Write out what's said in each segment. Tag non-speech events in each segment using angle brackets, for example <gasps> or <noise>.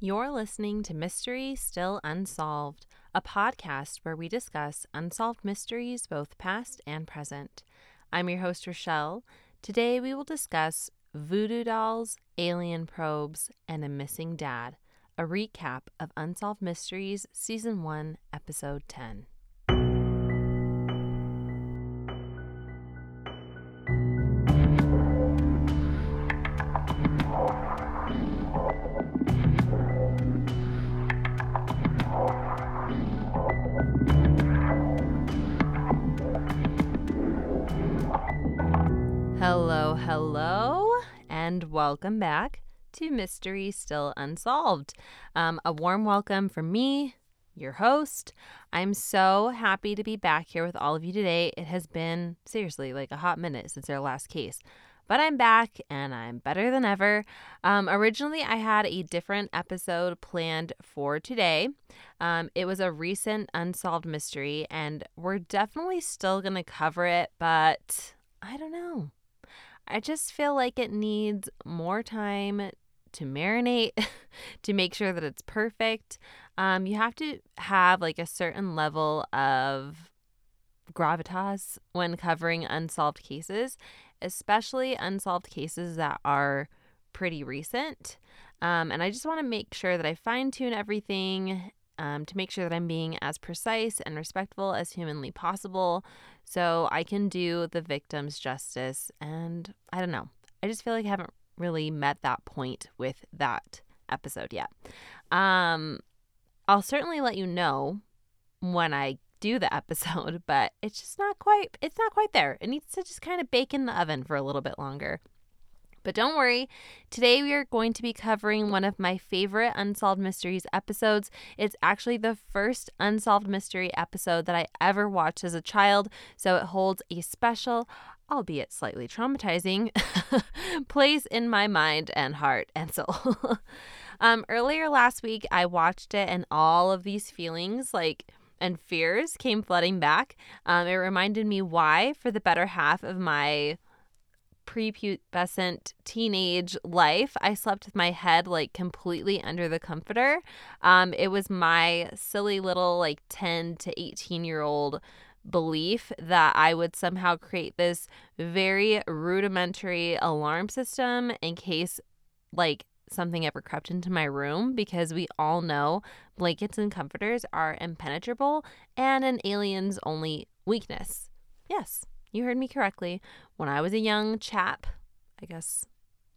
You're listening to Mystery Still Unsolved, a podcast where we discuss unsolved mysteries, both past and present. I'm your host, Rochelle. Today we will discuss voodoo dolls, alien probes, and a missing dad, a recap of Unsolved Mysteries, Season 1, Episode 10. Welcome back to Mystery Still Unsolved. Um, a warm welcome from me, your host. I'm so happy to be back here with all of you today. It has been seriously like a hot minute since our last case. But I'm back and I'm better than ever. Um, originally, I had a different episode planned for today. Um, it was a recent unsolved mystery, and we're definitely still going to cover it, but I don't know. I just feel like it needs more time to marinate <laughs> to make sure that it's perfect. Um, you have to have like a certain level of gravitas when covering unsolved cases, especially unsolved cases that are pretty recent. Um, and I just want to make sure that I fine tune everything um, to make sure that I'm being as precise and respectful as humanly possible so I can do the victims justice. And I don't know, I just feel like I haven't really met that point with that episode yet. Um, I'll certainly let you know when I do the <laughs> episode, but it's just not quite it's not quite there. It needs to just kind of bake in the oven for a little bit longer. But don't worry, today we are going to be covering one of my favorite Unsolved Mysteries episodes. It's actually the first Unsolved Mystery episode that I ever watched as a child, so it holds a special, albeit slightly traumatizing, <laughs> place in my mind and heart and soul. <laughs> um, earlier last week, I watched it, and all of these feelings, like and fears, came flooding back. Um, it reminded me why, for the better half of my prepubescent teenage life, I slept with my head like completely under the comforter. Um, it was my silly little like 10 to 18 year old belief that I would somehow create this very rudimentary alarm system in case like something ever crept into my room because we all know blankets and comforters are impenetrable and an alien's only weakness. Yes, you heard me correctly. When I was a young chap, I guess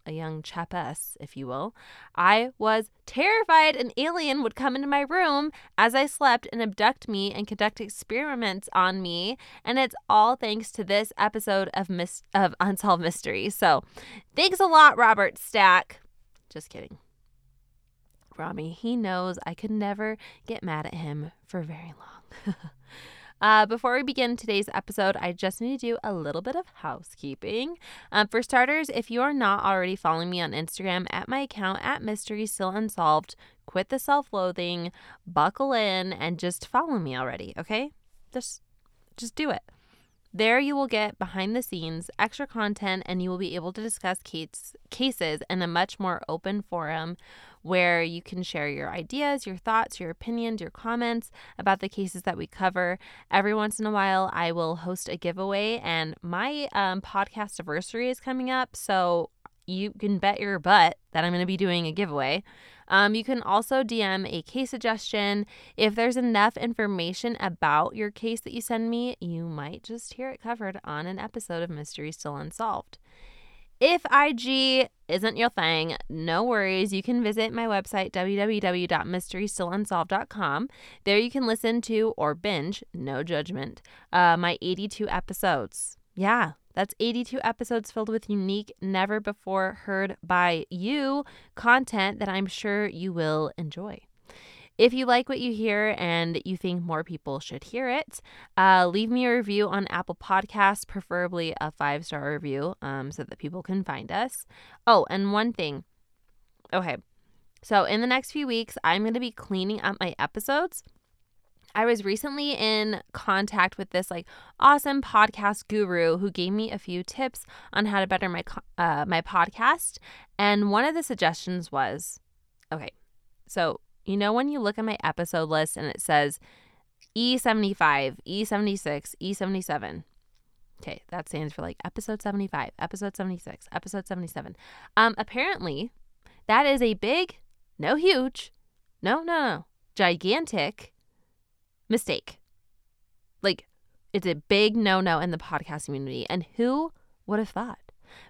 a young chapess, if you will, I was terrified an alien would come into my room as I slept and abduct me and conduct experiments on me. And it's all thanks to this episode of Mis- of Unsolved Mysteries. So thanks a lot, Robert Stack. Just kidding. Rami, he knows I could never get mad at him for very long. <laughs> Uh, before we begin today's episode, I just need to do a little bit of housekeeping. Um, for starters, if you are not already following me on Instagram at my account at Mystery Still Unsolved, quit the self loathing, buckle in, and just follow me already, okay? Just, just do it. There, you will get behind the scenes, extra content, and you will be able to discuss case, cases in a much more open forum where you can share your ideas, your thoughts, your opinions, your comments about the cases that we cover. Every once in a while, I will host a giveaway, and my um, podcast anniversary is coming up. So you can bet your butt that I'm going to be doing a giveaway. Um, you can also DM a case suggestion. If there's enough information about your case that you send me, you might just hear it covered on an episode of Mystery Still Unsolved. If IG isn't your thing, no worries. You can visit my website, www.mysterystillunsolved.com. There you can listen to or binge, no judgment, uh, my 82 episodes. Yeah, that's 82 episodes filled with unique, never before heard by you content that I'm sure you will enjoy. If you like what you hear and you think more people should hear it, uh, leave me a review on Apple Podcasts, preferably a five star review um, so that people can find us. Oh, and one thing. Okay. So, in the next few weeks, I'm going to be cleaning up my episodes. I was recently in contact with this like awesome podcast guru who gave me a few tips on how to better my uh, my podcast, and one of the suggestions was, okay, So, you know, when you look at my episode list and it says E75, E76, E77. Okay, that stands for like episode 75, episode 76, episode 77. Um, apparently, that is a big, no huge, no, no, no, gigantic mistake. Like, it's a big no no in the podcast community. And who would have thought?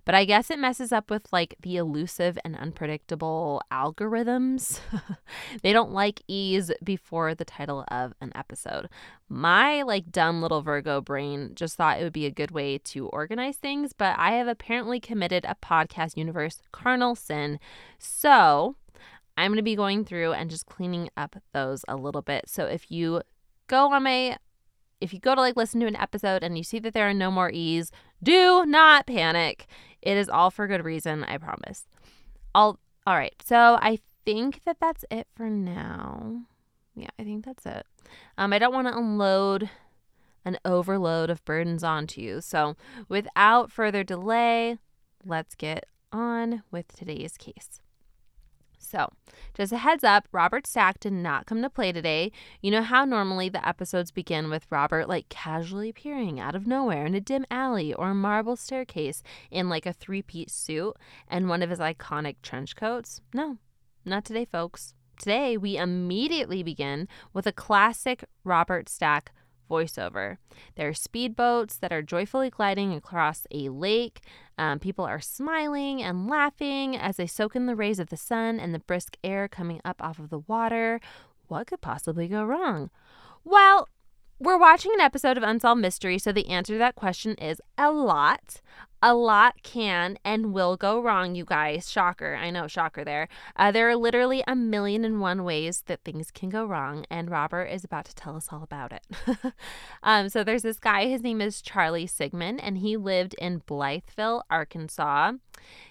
But I guess it messes up with like the elusive and unpredictable algorithms. <laughs> they don't like ease before the title of an episode. My like dumb little Virgo brain just thought it would be a good way to organize things, but I have apparently committed a podcast universe carnal sin. So I'm going to be going through and just cleaning up those a little bit. So if you go on my if you go to like listen to an episode and you see that there are no more E's, do not panic. It is all for good reason, I promise. All all right. So I think that that's it for now. Yeah, I think that's it. Um, I don't want to unload an overload of burdens onto you. So without further delay, let's get on with today's case. So, just a heads up, Robert Stack did not come to play today. You know how normally the episodes begin with Robert like casually appearing out of nowhere in a dim alley or a marble staircase in like a three piece suit and one of his iconic trench coats? No, not today, folks. Today, we immediately begin with a classic Robert Stack voiceover. There are speedboats that are joyfully gliding across a lake. Um, people are smiling and laughing as they soak in the rays of the sun and the brisk air coming up off of the water. What could possibly go wrong? Well, we're watching an episode of Unsolved Mystery, so the answer to that question is a lot. A lot can and will go wrong, you guys. Shocker. I know, shocker there. Uh, there are literally a million and one ways that things can go wrong, and Robert is about to tell us all about it. <laughs> um, so there's this guy, his name is Charlie Sigmund, and he lived in Blytheville, Arkansas.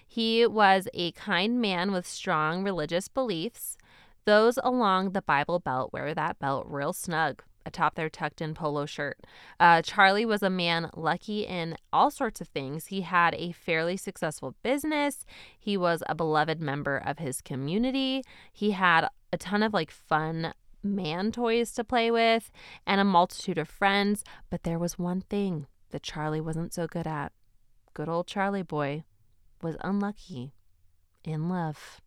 He was a kind man with strong religious beliefs. Those along the Bible Belt wear that belt real snug atop their tucked in polo shirt. Uh, Charlie was a man lucky in all sorts of things. He had a fairly successful business, he was a beloved member of his community, he had a ton of like fun man toys to play with, and a multitude of friends. But there was one thing that Charlie wasn't so good at. Good old Charlie boy was unlucky in love.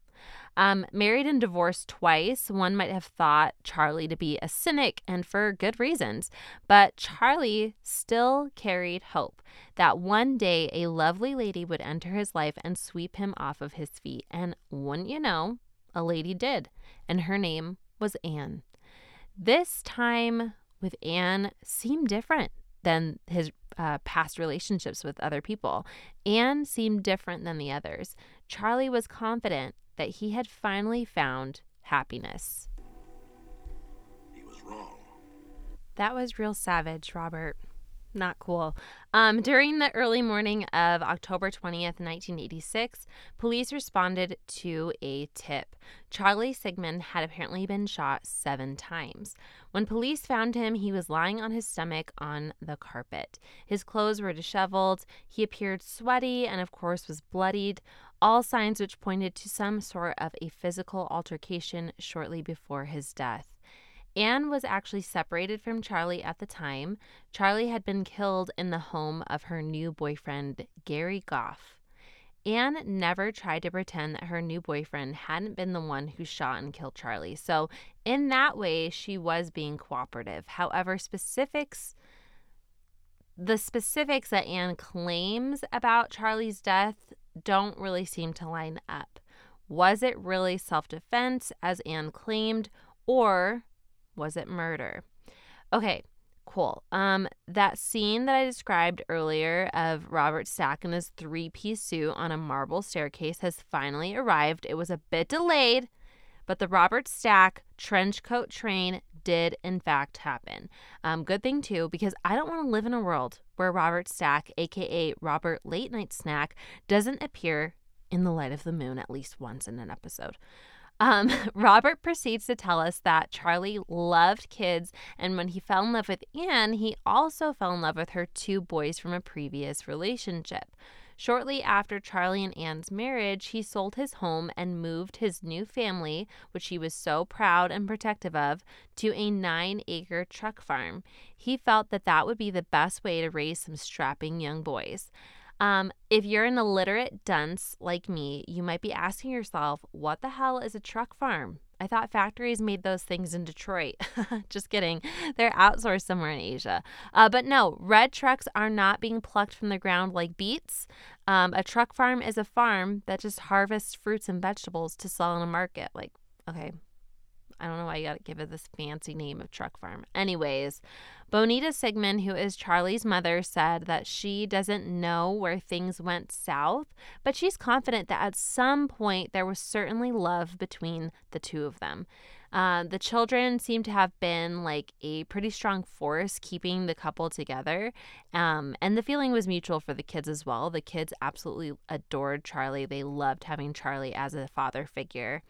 Um, married and divorced twice, one might have thought Charlie to be a cynic and for good reasons. But Charlie still carried hope that one day a lovely lady would enter his life and sweep him off of his feet. And wouldn't you know, a lady did. And her name was Anne. This time with Anne seemed different than his uh, past relationships with other people. Anne seemed different than the others. Charlie was confident that he had finally found happiness. He was wrong. That was real savage, Robert. Not cool. Um, during the early morning of October 20th, 1986, police responded to a tip. Charlie Sigmund had apparently been shot seven times. When police found him, he was lying on his stomach on the carpet. His clothes were disheveled. He appeared sweaty and, of course, was bloodied all signs which pointed to some sort of a physical altercation shortly before his death. Anne was actually separated from Charlie at the time. Charlie had been killed in the home of her new boyfriend, Gary Goff. Anne never tried to pretend that her new boyfriend hadn't been the one who shot and killed Charlie. So, in that way, she was being cooperative. However, specifics the specifics that Anne claims about Charlie's death don't really seem to line up. Was it really self defense, as Anne claimed, or was it murder? Okay, cool. Um, that scene that I described earlier of Robert Stack in his three piece suit on a marble staircase has finally arrived. It was a bit delayed, but the Robert Stack trench coat train did in fact happen. Um, good thing too, because I don't want to live in a world where Robert Stack, aka Robert Late Night Snack, doesn't appear in the light of the moon at least once in an episode. Um, <laughs> Robert proceeds to tell us that Charlie loved kids, and when he fell in love with Anne, he also fell in love with her two boys from a previous relationship. Shortly after Charlie and Anne's marriage, he sold his home and moved his new family, which he was so proud and protective of, to a nine acre truck farm. He felt that that would be the best way to raise some strapping young boys. Um, if you're an illiterate dunce like me, you might be asking yourself, what the hell is a truck farm? I thought factories made those things in Detroit. <laughs> Just kidding. They're outsourced somewhere in Asia. Uh, but no, red trucks are not being plucked from the ground like beets. Um, a truck farm is a farm that just harvests fruits and vegetables to sell in a market. Like, okay, I don't know why you got to give it this fancy name of truck farm. Anyways, Bonita Sigmund, who is Charlie's mother, said that she doesn't know where things went south, but she's confident that at some point there was certainly love between the two of them. Uh, the children seem to have been like a pretty strong force keeping the couple together. Um, and the feeling was mutual for the kids as well. The kids absolutely adored Charlie, they loved having Charlie as a father figure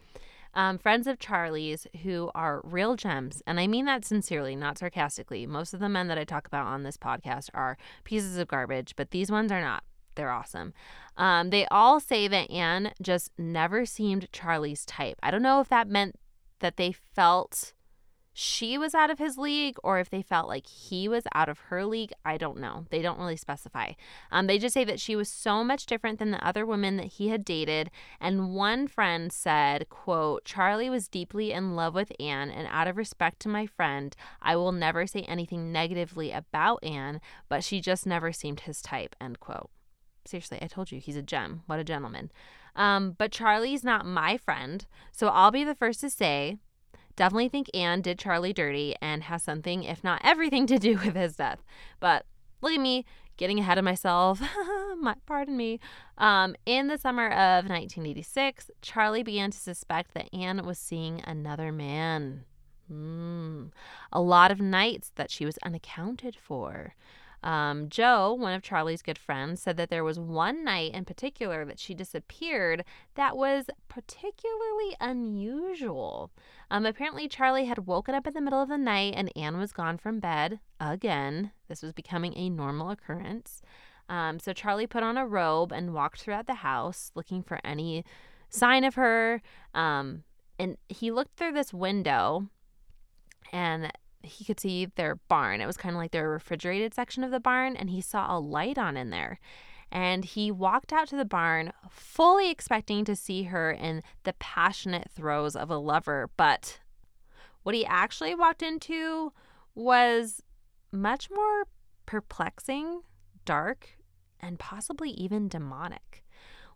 um, friends of Charlie's who are real gems. And I mean that sincerely, not sarcastically. Most of the men that I talk about on this podcast are pieces of garbage, but these ones are not. They're awesome. Um, they all say that Anne just never seemed Charlie's type. I don't know if that meant that they felt she was out of his league or if they felt like he was out of her league i don't know. They don't really specify. Um, they just say that she was so much different than the other women that he had dated. And one friend said quote charlie was deeply in love with anne and out of respect to my friend i will never say anything negatively about anne but she just never seemed his type end quote. Seriously i told you he's a gem. What a gentleman. Um, but charlie's not my friend so i'll be the first to say Definitely think Anne did Charlie dirty and has something, if not everything, to do <laughs> with his death. But look at me getting ahead of myself. <laughs> My, pardon me. Um, in the summer of 1986, Charlie began to suspect that Anne was seeing another man. Mm, a lot of nights that she was unaccounted for. Um, Joe, one of Charlie's good friends, said that there was one night in particular that she disappeared that was particularly unusual. Um, apparently, Charlie had woken up in the middle of the night and Anne was gone from bed again. This was becoming a normal occurrence. Um, so Charlie put on a robe and walked throughout the house looking for any sign of her. Um, and he looked through this window and he could see their barn. It was kind of like their refrigerated section of the barn, and he saw a light on in there. And he walked out to the barn, fully expecting to see her in the passionate throes of a lover. But what he actually walked into was much more perplexing, dark, and possibly even demonic.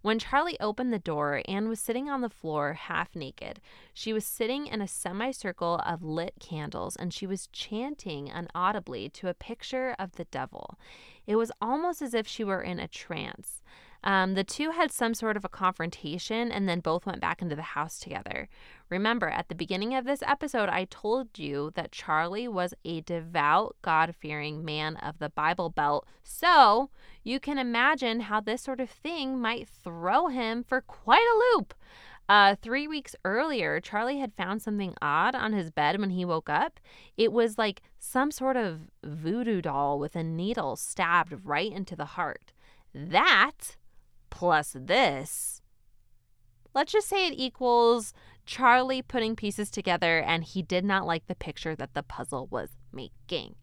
When Charlie opened the door, Anne was sitting on the floor, half naked. She was sitting in a semicircle of lit candles and she was chanting unaudibly to a picture of the devil. It was almost as if she were in a trance. Um, the two had some sort of a confrontation and then both went back into the house together. Remember, at the beginning of this episode, I told you that Charlie was a devout, God fearing man of the Bible Belt. So you can imagine how this sort of thing might throw him for quite a loop. Uh, three weeks earlier, Charlie had found something odd on his bed when he woke up. It was like some sort of voodoo doll with a needle stabbed right into the heart. That plus this, let's just say it equals Charlie putting pieces together and he did not like the picture that the puzzle was making.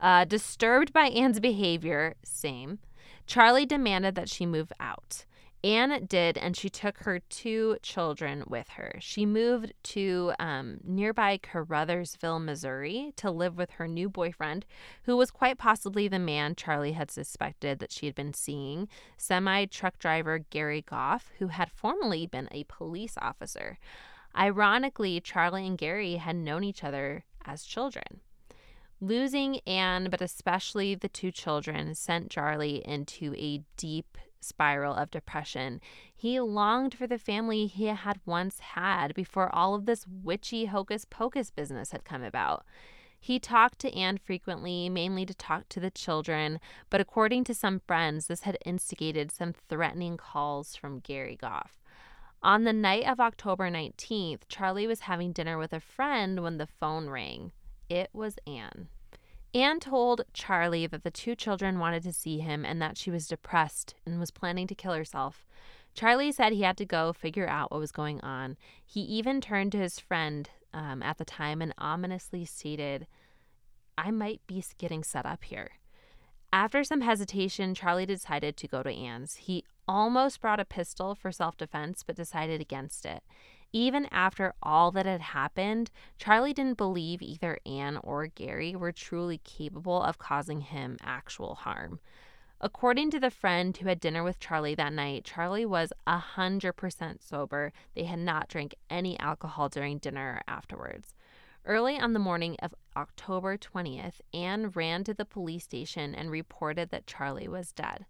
Uh, disturbed by Anne's behavior, same, Charlie demanded that she move out. Anne did, and she took her two children with her. She moved to um, nearby Caruthersville, Missouri, to live with her new boyfriend, who was quite possibly the man Charlie had suspected that she had been seeing semi truck driver Gary Goff, who had formerly been a police officer. Ironically, Charlie and Gary had known each other as children. Losing Anne, but especially the two children, sent Charlie into a deep spiral of depression. He longed for the family he had once had before all of this witchy hocus pocus business had come about. He talked to Anne frequently, mainly to talk to the children, but according to some friends, this had instigated some threatening calls from Gary Goff. On the night of October 19th, Charlie was having dinner with a friend when the phone rang. It was Anne. Anne told Charlie that the two children wanted to see him and that she was depressed and was planning to kill herself. Charlie said he had to go figure out what was going on. He even turned to his friend um, at the time and ominously stated, I might be getting set up here. After some hesitation, Charlie decided to go to Anne's. He almost brought a pistol for self defense, but decided against it. Even after all that had happened, Charlie didn't believe either Anne or Gary were truly capable of causing him actual harm. According to the friend who had dinner with Charlie that night, Charlie was 100% sober. They had not drank any alcohol during dinner or afterwards. Early on the morning of October 20th, Anne ran to the police station and reported that Charlie was dead.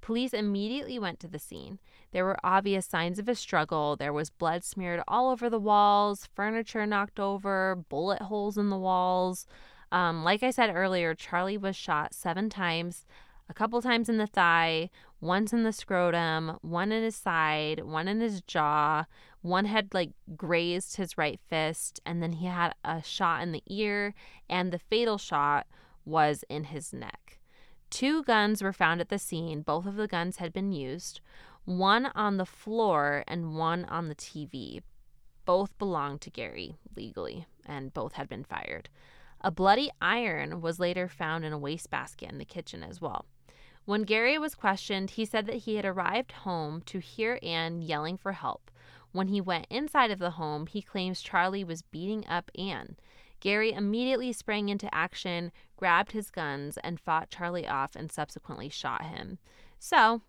Police immediately went to the scene. There were obvious signs of a struggle. There was blood smeared all over the walls, furniture knocked over, bullet holes in the walls. Um, like I said earlier, Charlie was shot seven times a couple times in the thigh, once in the scrotum, one in his side, one in his jaw. One had like grazed his right fist, and then he had a shot in the ear, and the fatal shot was in his neck. Two guns were found at the scene. Both of the guns had been used, one on the floor and one on the TV. Both belonged to Gary legally, and both had been fired. A bloody iron was later found in a wastebasket in the kitchen as well. When Gary was questioned, he said that he had arrived home to hear Anne yelling for help. When he went inside of the home, he claims Charlie was beating up Anne. Gary immediately sprang into action, grabbed his guns, and fought Charlie off and subsequently shot him. So,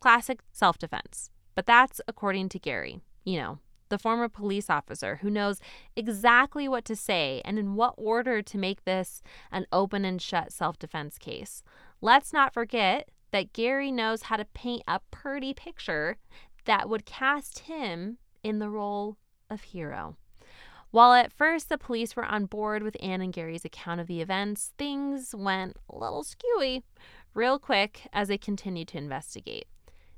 classic self defense. But that's according to Gary, you know, the former police officer who knows exactly what to say and in what order to make this an open and shut self defense case. Let's not forget that Gary knows how to paint a pretty picture that would cast him in the role of hero. While at first the police were on board with Anne and Gary's account of the events, things went a little skewy real quick as they continued to investigate.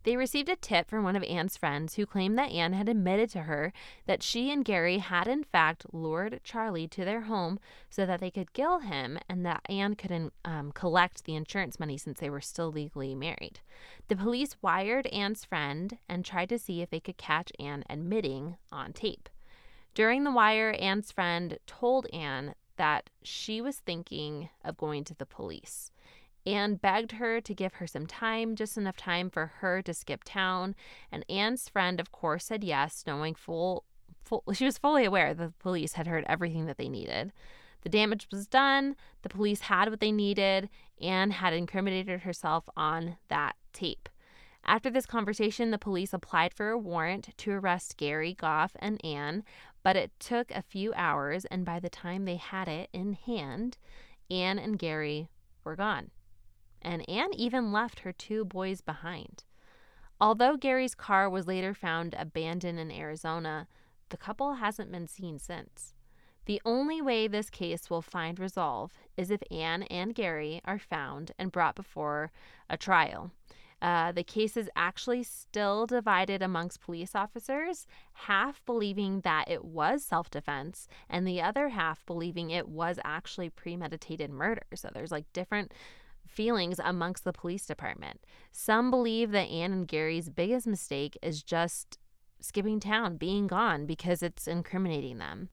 They received a tip from one of Anne's friends who claimed that Anne had admitted to her that she and Gary had in fact lured Charlie to their home so that they could kill him and that Anne could um, collect the insurance money since they were still legally married. The police wired Anne's friend and tried to see if they could catch Anne admitting on tape. During the wire, Anne's friend told Anne that she was thinking of going to the police. Anne begged her to give her some time, just enough time for her to skip town. And Anne's friend, of course, said yes, knowing full, full <laughs> she was fully aware that the police had heard everything that they needed. The damage was done, the police had what they needed, Anne had incriminated herself on that tape. After this conversation, the police applied for a warrant to arrest Gary Goff and Anne, but it took a few hours, and by the time they had it in hand, Anne and Gary were gone and Anne even left her two boys behind. Although Gary's car was later found abandoned in Arizona, the couple hasn't been seen since. The only way this case will find resolve is if Anne and Gary are found and brought before a trial. Uh, the case is actually still divided amongst police officers, half believing that it was self defense, and the other half believing it was actually premeditated murder. So there's like different feelings amongst the police department. Some believe that Anne and Gary's biggest mistake is just skipping town, being gone because it's incriminating them.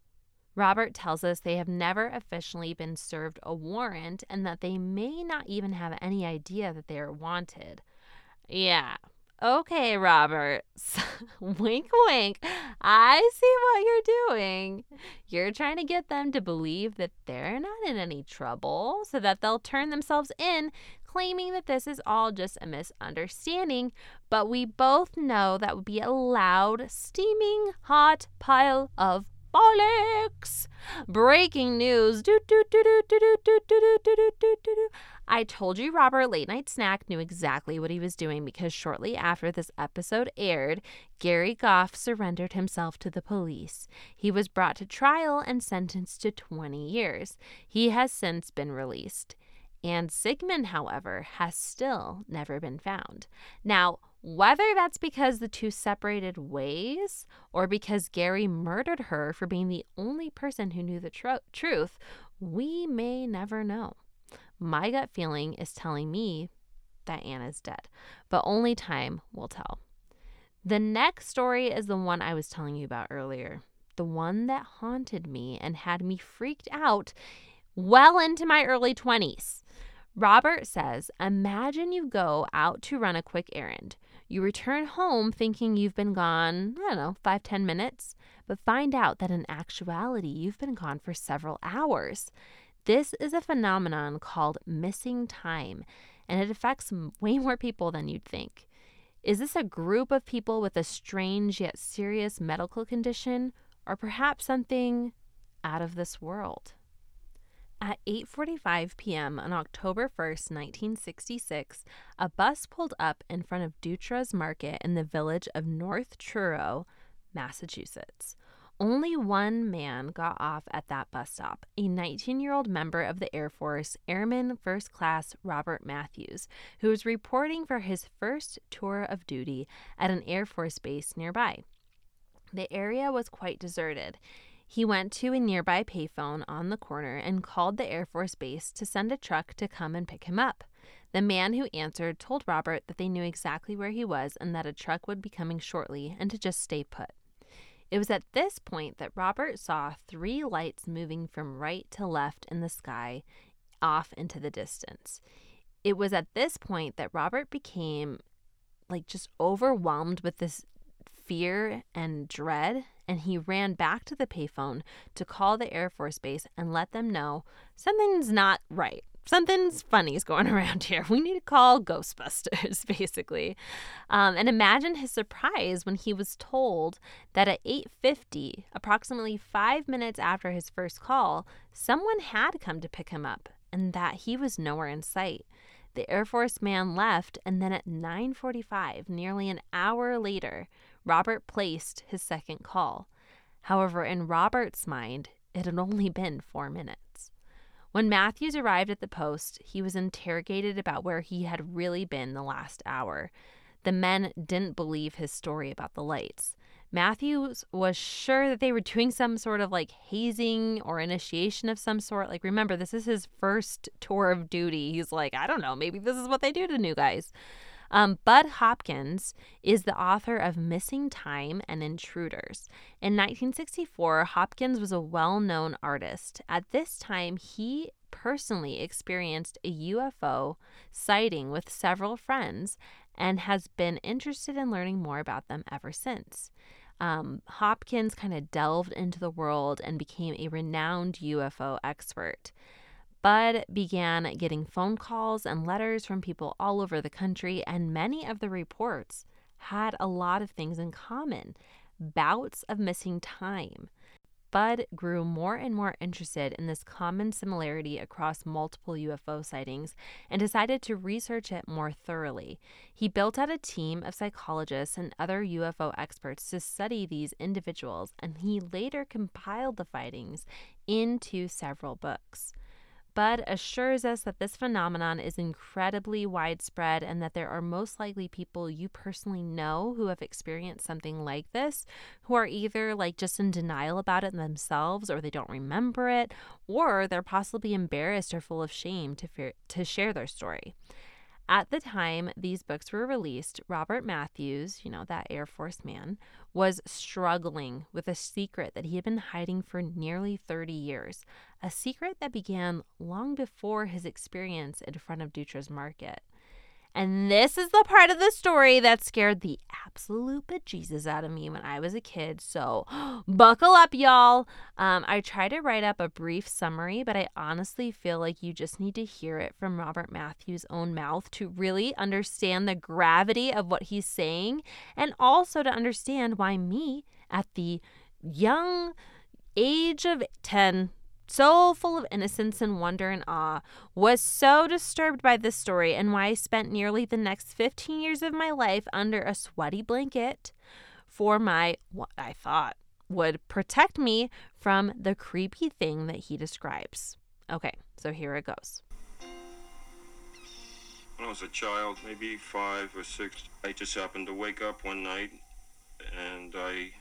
Robert tells us they have never officially been served a warrant and that they may not even have any idea that they are wanted. Yeah, Okay, Robert. wink, wink. I see what you're doing. You're trying to get them to believe that they're not in any trouble so that they'll turn themselves in, claiming that this is all just a misunderstanding. But we both know that would be a loud, steaming hot pile of bollocks. Breaking news. I told you Robert Late Night Snack knew exactly what he was doing because shortly after this episode aired, Gary Goff surrendered himself to the police. He was brought to trial and sentenced to 20 years. He has since been released. And Sigmund, however, has still never been found. Now, whether that's because the two separated ways or because Gary murdered her for being the only person who knew the tr- truth, we may never know. My gut feeling is telling me that Anna's dead, but only time will tell. The next story is the one I was telling you about earlier, the one that haunted me and had me freaked out well into my early 20s. Robert says, Imagine you go out to run a quick errand. You return home thinking you've been gone, I don't know, five, ten minutes, but find out that in actuality you've been gone for several hours. This is a phenomenon called missing time, and it affects <laughs> way more people than you'd think. Is this a group of people with a strange yet serious medical condition, or perhaps something out of this world? At 8:45 p.m. on October 1st, 1966, a bus pulled up in front of Dutra's Market in the village of North Truro, Massachusetts. Only one man got off at that bus stop, a 19-year-old member of the Air Force, Airman First Class Robert Matthews, who was reporting for his first tour of duty at an Air Force base nearby. The area was quite deserted. He went to a nearby payphone on the corner and called the Air Force Base to send a truck to come and pick him up. The man who answered told Robert that they knew exactly where he was and that a truck would be coming shortly and to just stay put. It was at this point that Robert saw three lights moving from right to left in the sky off into the distance. It was at this point that Robert became like just overwhelmed with this fear and dread, and he ran back to the payphone to call the Air Force Base and let them know something's not right. Something's funny is going <laughs> around here. We need to call Ghostbusters, <laughs> basically. Um, and imagine his surprise when he was told that at 8:50, approximately five minutes after his first call, someone had come to pick him up, and that he was nowhere in sight. The Air Force man left, and then at 9:45, nearly an hour later, Robert placed his second call. However, in Robert's mind, it had only been four minutes. When Matthews arrived at the post, he was interrogated about where he had really been the last hour. The men didn't believe his story about the lights. Matthews was sure that they were doing some sort of like hazing or initiation of some sort. Like, remember, this is his first tour of duty. He's like, I don't know, maybe this is what they do to new guys. Um, Bud Hopkins is the author of Missing Time and Intruders. In 1964, Hopkins was a well known artist. At this time, he personally experienced a UFO sighting with several friends and has been interested in learning more about them ever since. Um, Hopkins kind of delved into the world and became a renowned UFO expert. Bud began getting phone calls and letters from people all over the country, and many of the reports had a lot of things in common bouts of missing time. Bud grew more and more interested in this common similarity across multiple UFO sightings and decided to research it more thoroughly. He built out a team of psychologists and other UFO experts to study these individuals, and he later compiled the findings into several books. Bud assures us that this phenomenon is incredibly widespread and that there are most likely people you personally know who have experienced something like this, who are either like just in denial about it themselves or they don't remember it, or they're possibly embarrassed or full of shame to, fear, to share their story. At the time these books were released, Robert Matthews, you know, that Air Force man, was struggling with a secret that he had been hiding for nearly 30 years, a secret that began long before his experience in front of Dutra's market. And this is the part of the story that scared the absolute bejesus out of me when I was a kid. So <gasps> buckle up, y'all. Um, I tried to write up a brief summary, but I honestly feel like you just need to hear it from Robert Matthews' own mouth to really understand the gravity of what he's saying and also to understand why me, at the young age of 10, so full of innocence and wonder and awe, was so disturbed by this story and why I spent nearly the next 15 years of my life under a sweaty blanket for my, what I thought would protect me from the creepy thing that he describes. Okay, so here it goes. When I was a child, maybe five or six, I just happened to wake up one night and I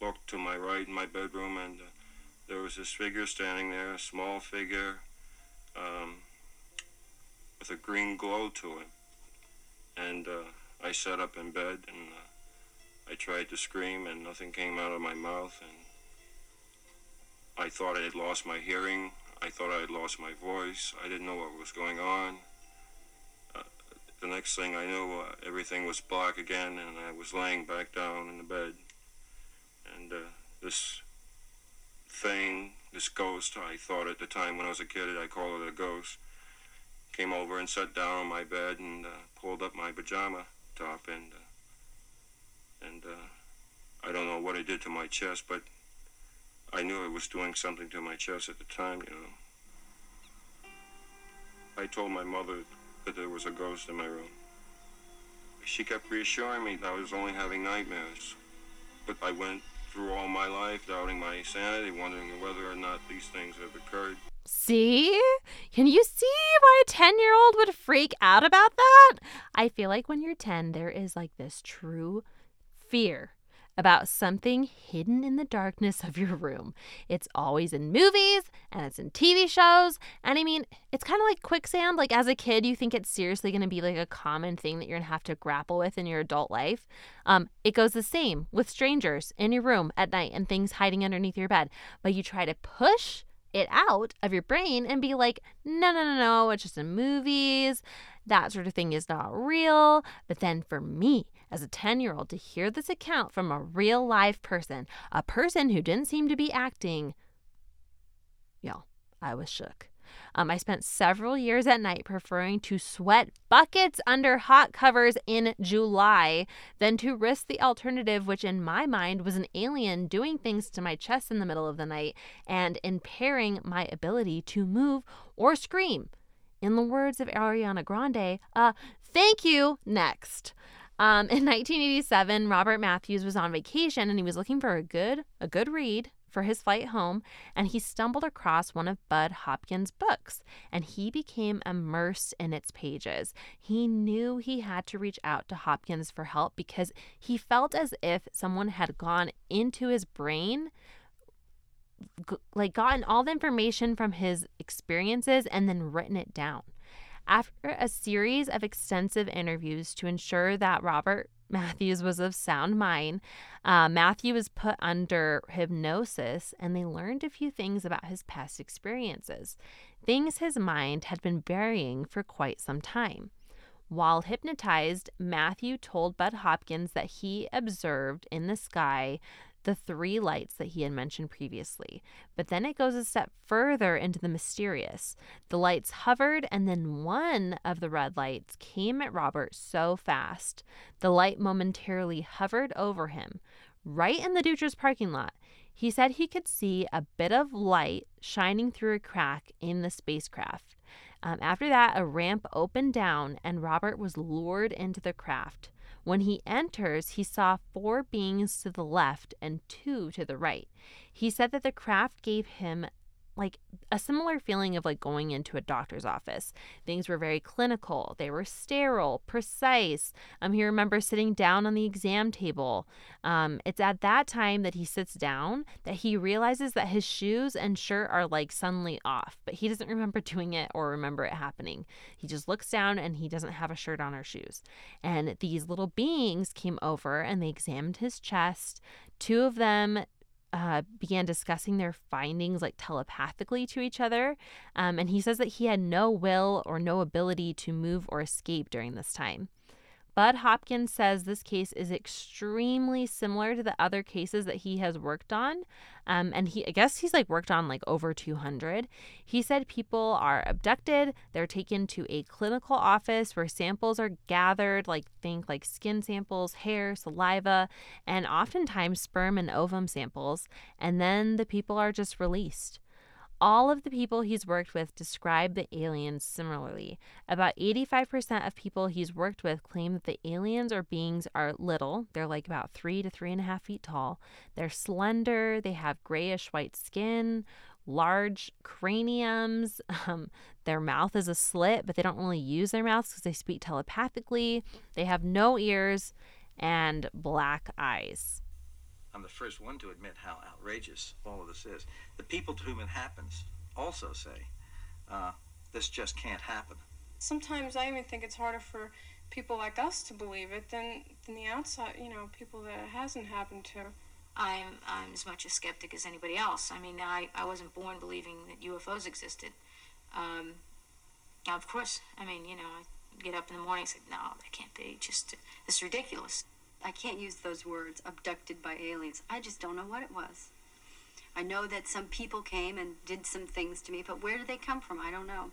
looked to my right in my bedroom and uh, there was this figure standing there, a small figure. Um, with a green glow to it. And uh, I sat up in bed and uh, I tried to scream and nothing came out of my mouth. And I thought I had lost my hearing. I thought I had lost my voice. I didn't know what was going on. Uh, the next thing I knew, uh, everything was black again, and I was laying back down in the bed. And uh, this thing, this ghost, I thought at the time when I was a kid, I called it a ghost, came over and sat down on my bed and uh, pulled up my pajama top, and uh, and uh, I don't know what it did to my chest, but I knew it was doing something to my chest at the time, you know. I told my mother that there was a ghost in my room. She kept reassuring me that I was only having nightmares. But I went through all my life doubting my sanity, wondering whether or not these things have occurred. See? Can you see why a 10 year old would freak out about that? I feel like when you're 10, there is like this true fear about something hidden in the darkness of your room. It's always in movies and it's in TV shows. And I mean, it's kind of like quicksand. Like as a kid, you think it's seriously going to be like a common thing that you're going to have to grapple with in your adult life. Um, it goes the same with strangers in your room at night and things hiding underneath your bed. But you try to push it out of your brain and be like, no, no, no, no, it's just in movies. That sort of thing is not real. But then for me, as a 10 year old to hear this account from a real live person, a person who didn't seem to be acting, y'all, I was shook. Um, I spent several years at night preferring to sweat buckets under hot covers in July than to risk the alternative, which in my mind was an alien doing things to my chest in the middle of the night and impairing my ability to move or scream. In the words of Ariana Grande, uh, thank you, next. Um, in <laughs> 1987, Robert Matthews was on vacation and he was looking for a good a good read for his flight home, and he stumbled across one of Bud Hopkins' books, and he became immersed in its pages. He knew he had to reach out to Hopkins for help because he felt as if someone had gone into his brain like gotten all the information from his experiences and then written it down. After a series of extensive interviews to ensure that Robert <laughs> Matthews was of sound mind, uh, Matthew was put under hypnosis and they learned a few things about his past experiences, things his mind had been burying for quite some time. While hypnotized, Matthew told Bud Hopkins that he observed in the sky the three lights that he had mentioned previously. But then it goes a step further into the mysterious. The lights hovered, and then one of the red lights came at Robert so fast. The light momentarily hovered over him, right in the Dutra's parking lot. He said he could see a bit of light shining through a crack in the spacecraft. Um, after that, a ramp opened down, and Robert was lured into the craft. When he enters, he saw four beings to the left and two to the right. He said that the craft gave him like a similar feeling of like going into a doctor's office. Things were very clinical, they were sterile, precise. Um, he remembers sitting down on the exam table. Um, it's at that time that he sits down that he realizes that his shoes and shirt are like suddenly off, but he doesn't remember doing it or remember it happening. He just looks down and he doesn't have a shirt on or shoes. And these little beings came over and they examined his chest. Two of them uh, began discussing their findings like telepathically to each other. Um, and he says that he had no will or no ability to move or escape during this time. Bud Hopkins says this case is extremely similar to the other cases that he has worked on. Um, and he, I guess he's like worked on like over 200. He said people are abducted, they're taken to a clinical office where samples are gathered, like think like skin samples, hair, saliva, and oftentimes sperm and ovum samples. And then the people are just released. All of the people he's worked with describe the aliens similarly. About 85% of people he's worked with claim that the aliens or beings are little. They're like about three to three and a half feet tall. They're slender. They have grayish white skin, large craniums. <laughs> Um, their mouth is a slit, but they don't really use their mouths because they speak telepathically. They have no ears and black eyes. I'm the first one to admit how outrageous all of this is. The people to whom it happens also say, uh, this just can't happen. sometimes I even think it's harder for people like us to believe it than than the outside, you know, people that it hasn't happened to. I'm I'm as much a skeptic as anybody else. I mean, I, I wasn't born believing that UFOs existed. Um, now, of course, I mean, you know, I get up in the morning and say, no, that can't be. Just it's ridiculous. I can't use those words, abducted by aliens. I just don't know what it was. I know that some people came and did some things to me, but where did they come from? I don't know.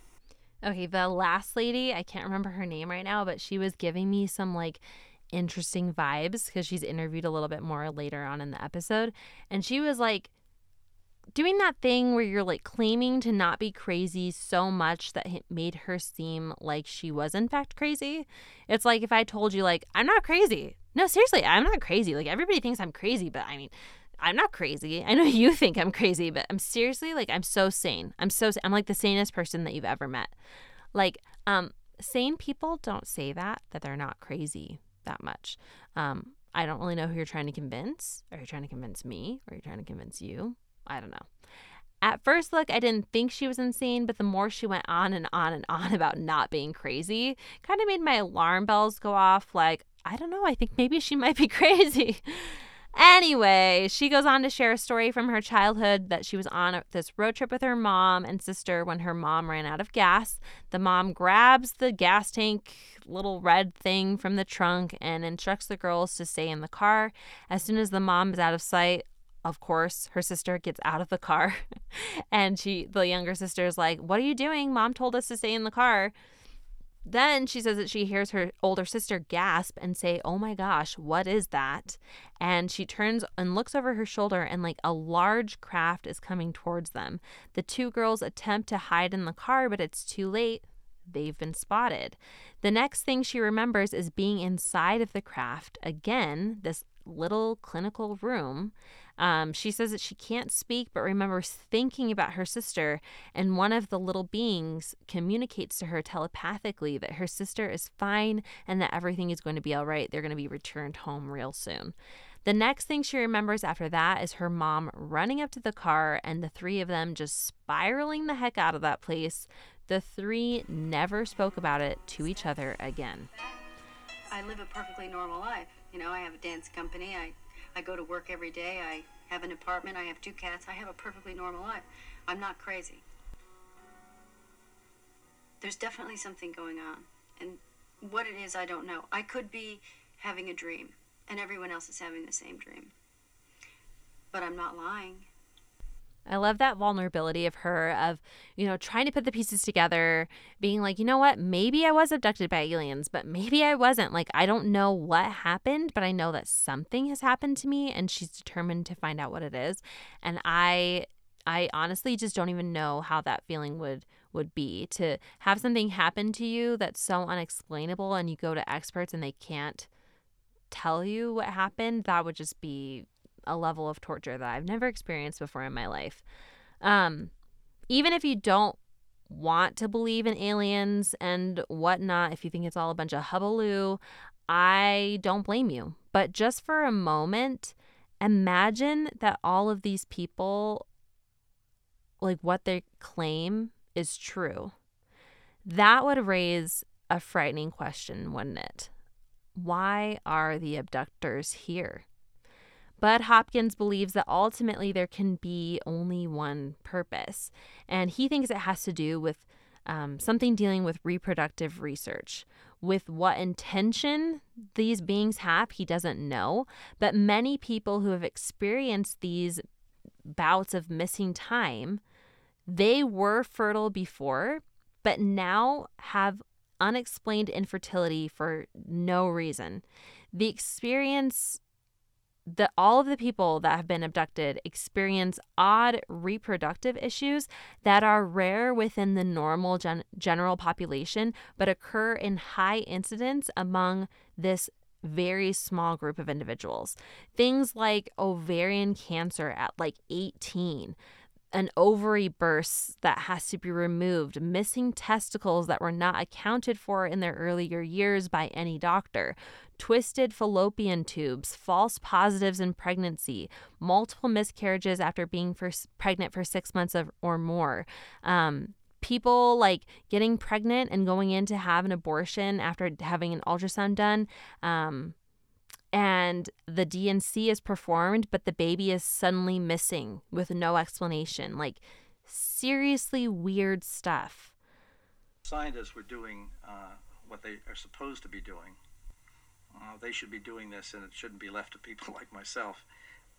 Okay, the last lady, I can't remember her name right now, but she was giving me some like interesting vibes because she's interviewed a little bit more later on in the episode. And she was like doing that thing where you're like claiming to not be crazy so much that it made her seem like she was in fact crazy. It's like if I told you, like, I'm not crazy. No, seriously, I'm not crazy. Like, everybody thinks I'm crazy, but I mean, I'm not crazy. <laughs> I know you think I'm crazy, but I'm seriously like I'm so sane. I'm so I'm like the sanest person that you've ever met. Like um sane people don't say that that they're not crazy that much. Um I don't really know who you're trying to convince. Are you trying to convince me? Or are you trying to convince you? I don't know. At first look, I didn't think she was insane, but the more she went on and on and on <laughs> about not being crazy, kind of made my alarm bells go off like, I don't know, I think maybe she might be <laughs> crazy. Anyway, she goes on to share a story from her childhood that she was on this road trip with her mom and sister when her mom ran out of gas. The mom grabs the gas tank little red thing from the trunk and instructs the girls to stay in the car. As soon as the mom is out of sight, of course, her sister gets out of the car <laughs> and she the younger sister is like, "What are you doing? Mom told us to stay in the car." Then she says that she hears her older sister gasp and say, Oh my gosh, what is that? And she turns and looks over her shoulder, and like a large craft is coming towards them. The two girls attempt to hide in the car, but it's too late. They've been spotted. The next thing she remembers is being inside of the craft. Again, this little clinical room. Um, she says that she can't speak, but remembers thinking about her sister, and one of the little beings communicates to her telepathically that her sister is fine and that everything is going to be all right. They're going to be returned home real soon. The next thing she remembers after that is her mom running up to the car and the three of them just spiraling the heck out of that place. The three never spoke about it to each other again. I live a perfectly normal life. You know, I have a dance company. I, I go to work every day. I have an apartment. I have two cats. I have a perfectly normal life. I'm not crazy. There's definitely something going on. And what it is, I don't know. I could be having a dream, and everyone else is having the same dream. But I'm not lying. I love that vulnerability of her of, you know, trying to put the pieces together, being like, you know what, maybe I was abducted by aliens, but maybe I wasn't. Like I don't know what happened, but I know that something has happened to me and she's determined to find out what it is. And I I honestly just don't even know how that feeling would would be to have something happen to you that's so unexplainable and you go to experts and they can't tell you what happened. That would just be a level of torture that I've never experienced before in my life. Um, even if you don't want to believe in aliens and whatnot, if you think it's all a bunch of hubbaloo, I don't blame you. But just for a moment, imagine that all of these people, like what they claim, is true. That would raise a frightening question, wouldn't it? Why are the abductors here? But Hopkins believes that ultimately there can be only one purpose. And he thinks it has to do with um, something dealing with reproductive research. With what intention these beings have, he doesn't know. But many people who have experienced these bouts of missing time, they were fertile before, but now have unexplained infertility for no reason. The experience that all of the people that have been abducted experience odd reproductive issues that are rare within the normal gen- general population but occur in high incidence among this very small group of individuals. Things like ovarian cancer at like 18, an ovary burst that has to be removed, missing testicles that were not accounted for in their earlier years by any doctor, twisted fallopian tubes, false positives in pregnancy, multiple miscarriages after being for, pregnant for six months of, or more. Um, people like getting pregnant and going in to have an abortion after having an ultrasound done. Um, and the D&C is performed, but the baby is suddenly missing with no explanation. Like, seriously weird stuff. Scientists were doing uh, what they are supposed to be doing. Uh, they should be doing this, and it shouldn't be left to people <laughs> like myself.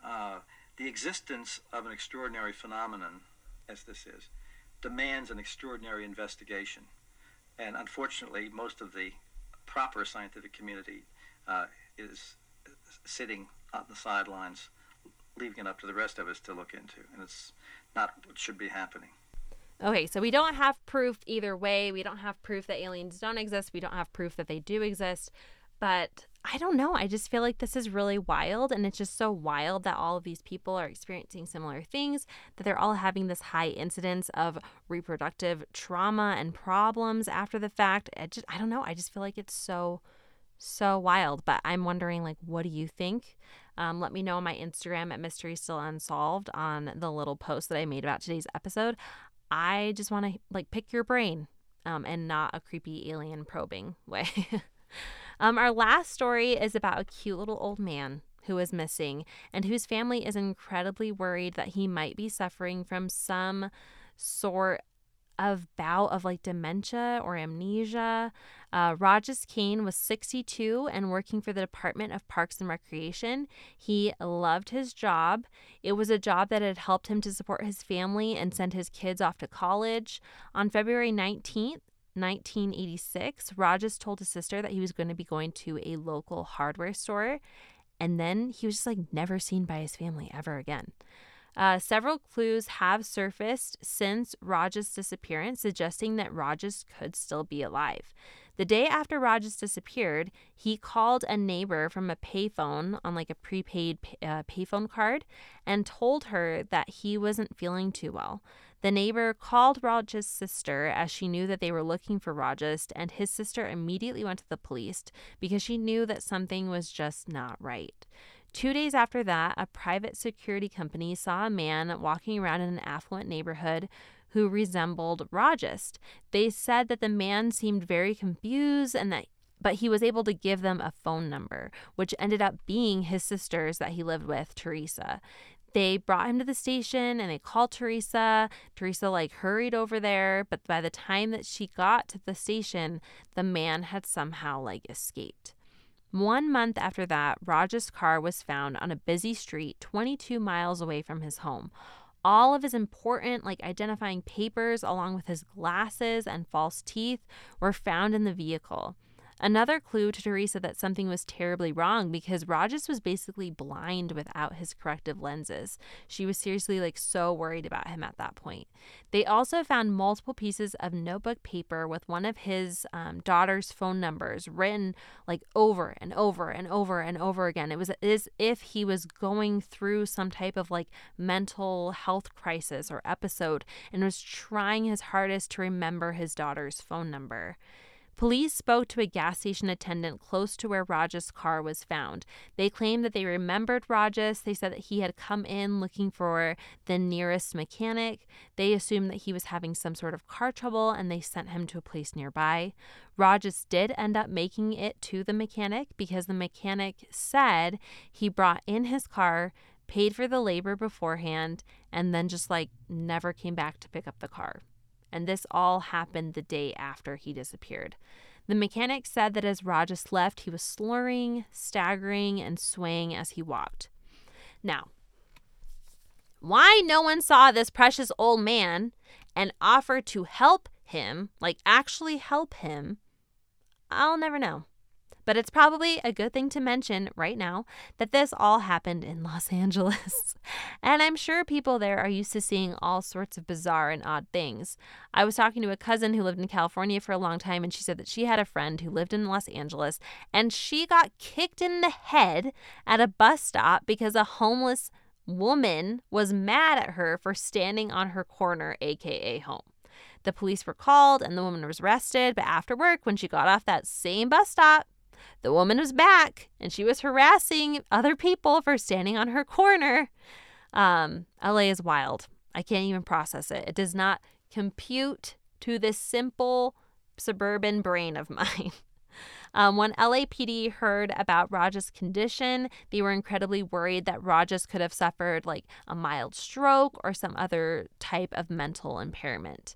Uh, the existence of an extraordinary phenomenon, as this is, demands an extraordinary investigation. And unfortunately, most of the proper scientific community uh, is sitting on the sidelines, leaving it up to the rest of us to look into. And it's not what should be happening. Okay, so we don't have proof either way. We don't have proof that aliens don't exist. We don't have proof that they do exist. But I don't know. I just feel like this is really wild. And it's just so wild that all of these people are experiencing similar things, that they're all having this high incidence of reproductive trauma and problems after the fact. I just, I don't know. I just feel like it's so so wild. But I'm wondering, like, what do you think? Um, let me know on my Instagram at Mystery Still Unsolved on the little post that I made about today's episode. I just want to like pick your brain um, and not a creepy alien probing way. <laughs> um, our last story is about a cute little old man who is missing and whose family is incredibly worried that he might be suffering from some sort of bout of like dementia or amnesia. Uh, Rajesh Kane was 62 and working for the Department of Parks and Recreation. He loved his job. It was a job that had helped him to support his family and send his kids off to college. On February 19th, 1986, Rajesh told his sister that he was going to be going to a local hardware store. And then he was just like never seen by his family ever again. Uh, several clues have surfaced since Raj's disappearance, suggesting that Rajesh could still be alive. The day after Rogers disappeared, he called a neighbor from a payphone on like a prepaid uh, payphone card and told her that he wasn't feeling too well. The neighbor called Raj's sister as she knew that they were looking for Rajesh, and his sister immediately went to the police because she knew that something was just not right. Two days after that, a private security company saw a man walking around in an affluent neighborhood who resembled Rajesh. They said that the man seemed very confused and that but he was able to give them a phone number, which ended up being his sister's that he lived with, Teresa. They brought him to the station and they called Teresa. Teresa like hurried over there, but by the time that she got to the station, the man had somehow like escaped. One month after that, Raj's car was found on a busy street 22 miles away from his home. All of his important, like identifying papers, along with his glasses and false teeth, were found in the vehicle. Another clue to Teresa that something was terribly wrong because Rogers was basically blind without his corrective lenses. She was seriously like so worried about him at that point. They also found multiple pieces of notebook paper with one of his um, daughter's phone numbers written like over and over and over and over again. It was as if he was going through some type of like mental health crisis or episode and was trying his hardest to remember his daughter's phone number. Police spoke to a gas station attendant close to where Rajesh' car was found. They claimed that they remembered Rajesh. They said that he had come in looking for the nearest mechanic. They assumed that he was having some sort of car trouble and they sent him to a place nearby. Rajesh did end up making it to the mechanic because the mechanic said he brought in his car, paid for the labor beforehand, and then just like never came back to pick up the car and this all happened the day after he disappeared. The mechanic said that as Rajesh left, he was slurring, staggering, and swaying as he walked. Now, why no one saw this precious old man and offered to help him, like actually help him, I'll never know. But it's probably a good thing to mention right now that this all happened in Los <laughs> Angeles. and I'm sure people there are used to seeing all sorts of bizarre and odd things. I was talking to a cousin who lived in California for a long time, and she said that she had a friend who lived in Los Angeles and she got kicked in the head at a bus stop because a homeless woman was mad at her for standing on her corner, aka home. The police were called and the woman was arrested, but after work, when she got off that same bus stop, the woman was back and she was harassing other people for standing on her corner. Um, LA is wild. I can't even process it. It does not compute to this simple suburban brain of <laughs> mine. Um, when LAPD heard about Raja's condition, they were incredibly worried that Rajas could have suffered like a mild stroke or some other type of mental impairment.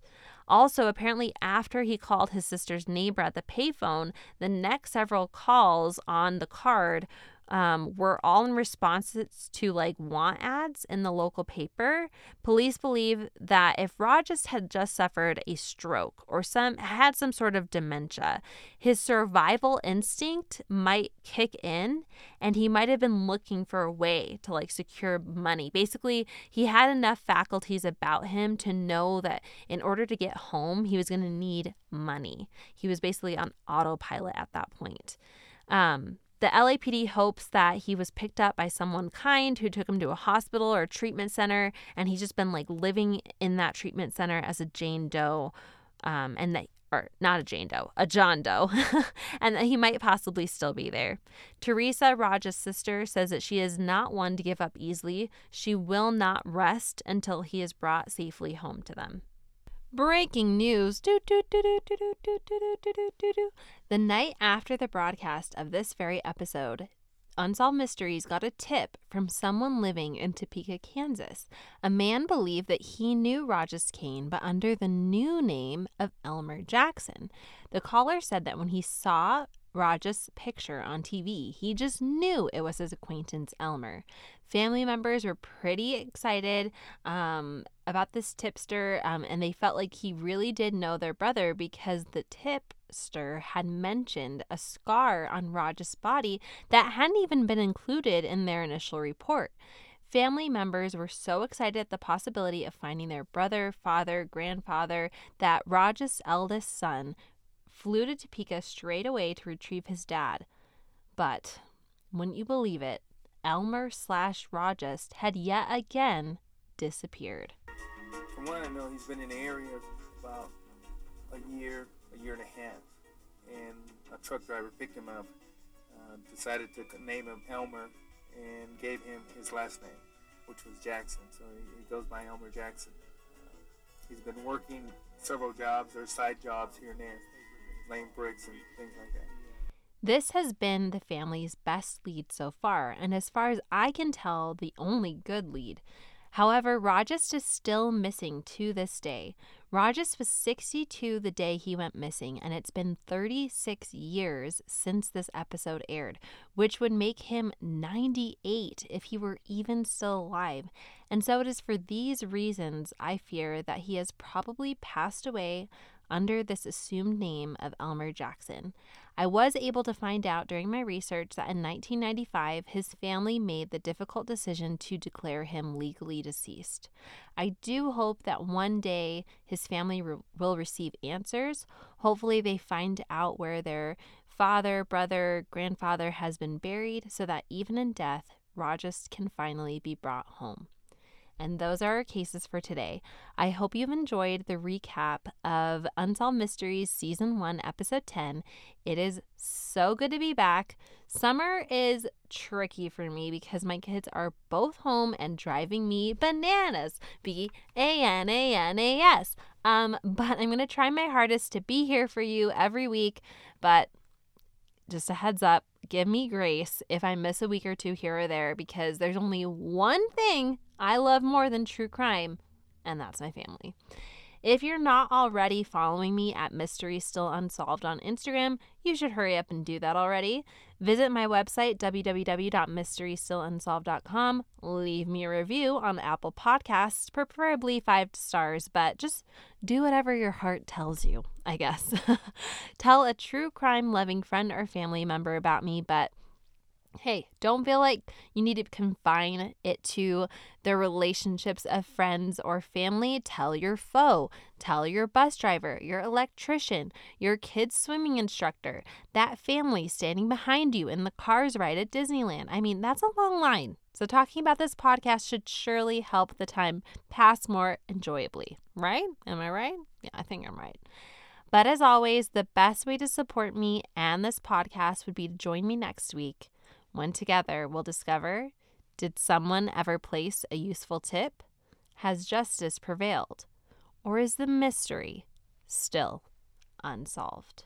Also, apparently, after he called his sister's neighbor at the payphone, the next several calls on the card um, were all in responses to like want ads in the local paper. Police believe that if Rajas had just suffered a stroke or some had some sort of dementia, his survival instinct might kick in and he might have been looking for a way to like secure money. Basically, he had enough faculties about him to know that in order to get home, he was going to need money. He was basically on autopilot at that point. Um, the LAPD hopes that he was picked up by someone kind who took him to a hospital or a treatment center, and he's just been like living in that treatment center as a Jane Doe, um, and that or not a Jane Doe, a John Doe, <laughs> and that he might possibly still be there. Teresa, Raj's sister, says that she is not one to give up easily. She will not rest until he is brought safely home to them. Breaking news. The night after the broadcast of this very episode, Unsolved Mysteries got a tip from someone living in Topeka, Kansas. A man believed that he knew Rajas Kane, but under the new name of Elmer Jackson. The caller said that when he saw Rajas' picture on TV. He just knew it was his acquaintance Elmer. Family members were pretty excited um, about this tipster, um, and they felt like he really did know their brother because the tipster had mentioned a scar on Rajas' body that hadn't even been included in their initial report. Family members were so excited at the possibility of finding their brother, father, grandfather that Rajas' eldest son flew to Topeka straight away to retrieve his dad. But, wouldn't you believe it, Elmer slash Rajas had yet again disappeared. From what I know, he's been in the area about a year, a year and a half. And a truck driver picked him up, uh, decided to name him Elmer, and gave him his last name, which was Jackson. So he, goes by Elmer Jackson. Uh, he's been working several jobs or side jobs here and there laying bricks and things like that. This has been the family's best lead so far, and as far as I can tell, the only good lead. However, Rajas is still missing to this day. Rajas was 62 the day he went missing, and it's been 36 years since this episode aired, which would make him 98 if he were even still alive. And so it is for these reasons I fear that he has probably passed away under this assumed name of Elmer Jackson. I was able to find out during my research that in 1995, his family made the difficult decision to declare him legally deceased. I do hope that one day his family re- will receive answers. Hopefully, they find out where their father, brother, grandfather has been buried so that even in death, Rajas can finally be brought home. And those are our cases for today. I hope you've enjoyed the recap of Unsolved Mysteries Season 1, Episode 10. It is so good to be back. Summer is tricky for me because my kids are both home and driving me bananas. B A N A N A S. Um, but I'm going to try my hardest to be here for you every week. But just a heads up, give me grace if I miss a week or two here or there because there's only one thing I love more than true crime, and that's my family. If you're not already following me at Mystery Still Unsolved on Instagram, you should hurry up and do that already. Visit my website, www.mysterystillunsolved.com. Leave me a review on Apple Podcasts, preferably five stars, but just do whatever your heart tells you, I guess. <laughs> Tell a true crime loving friend or family member about me, but hey, don't feel like you need to confine it to the relationships of friends or family. Tell your foe, tell your bus driver, your electrician, your kid's swimming instructor, that family standing behind you in the cars ride at Disneyland. I mean, that's a long line. So, talking about this podcast should surely help the time pass more enjoyably, right? Am I right? Yeah, I think I'm right. But as always, the best way to support me and this podcast would be to join me next week when together we'll discover did someone ever place a useful tip? Has justice prevailed? Or is the mystery still unsolved.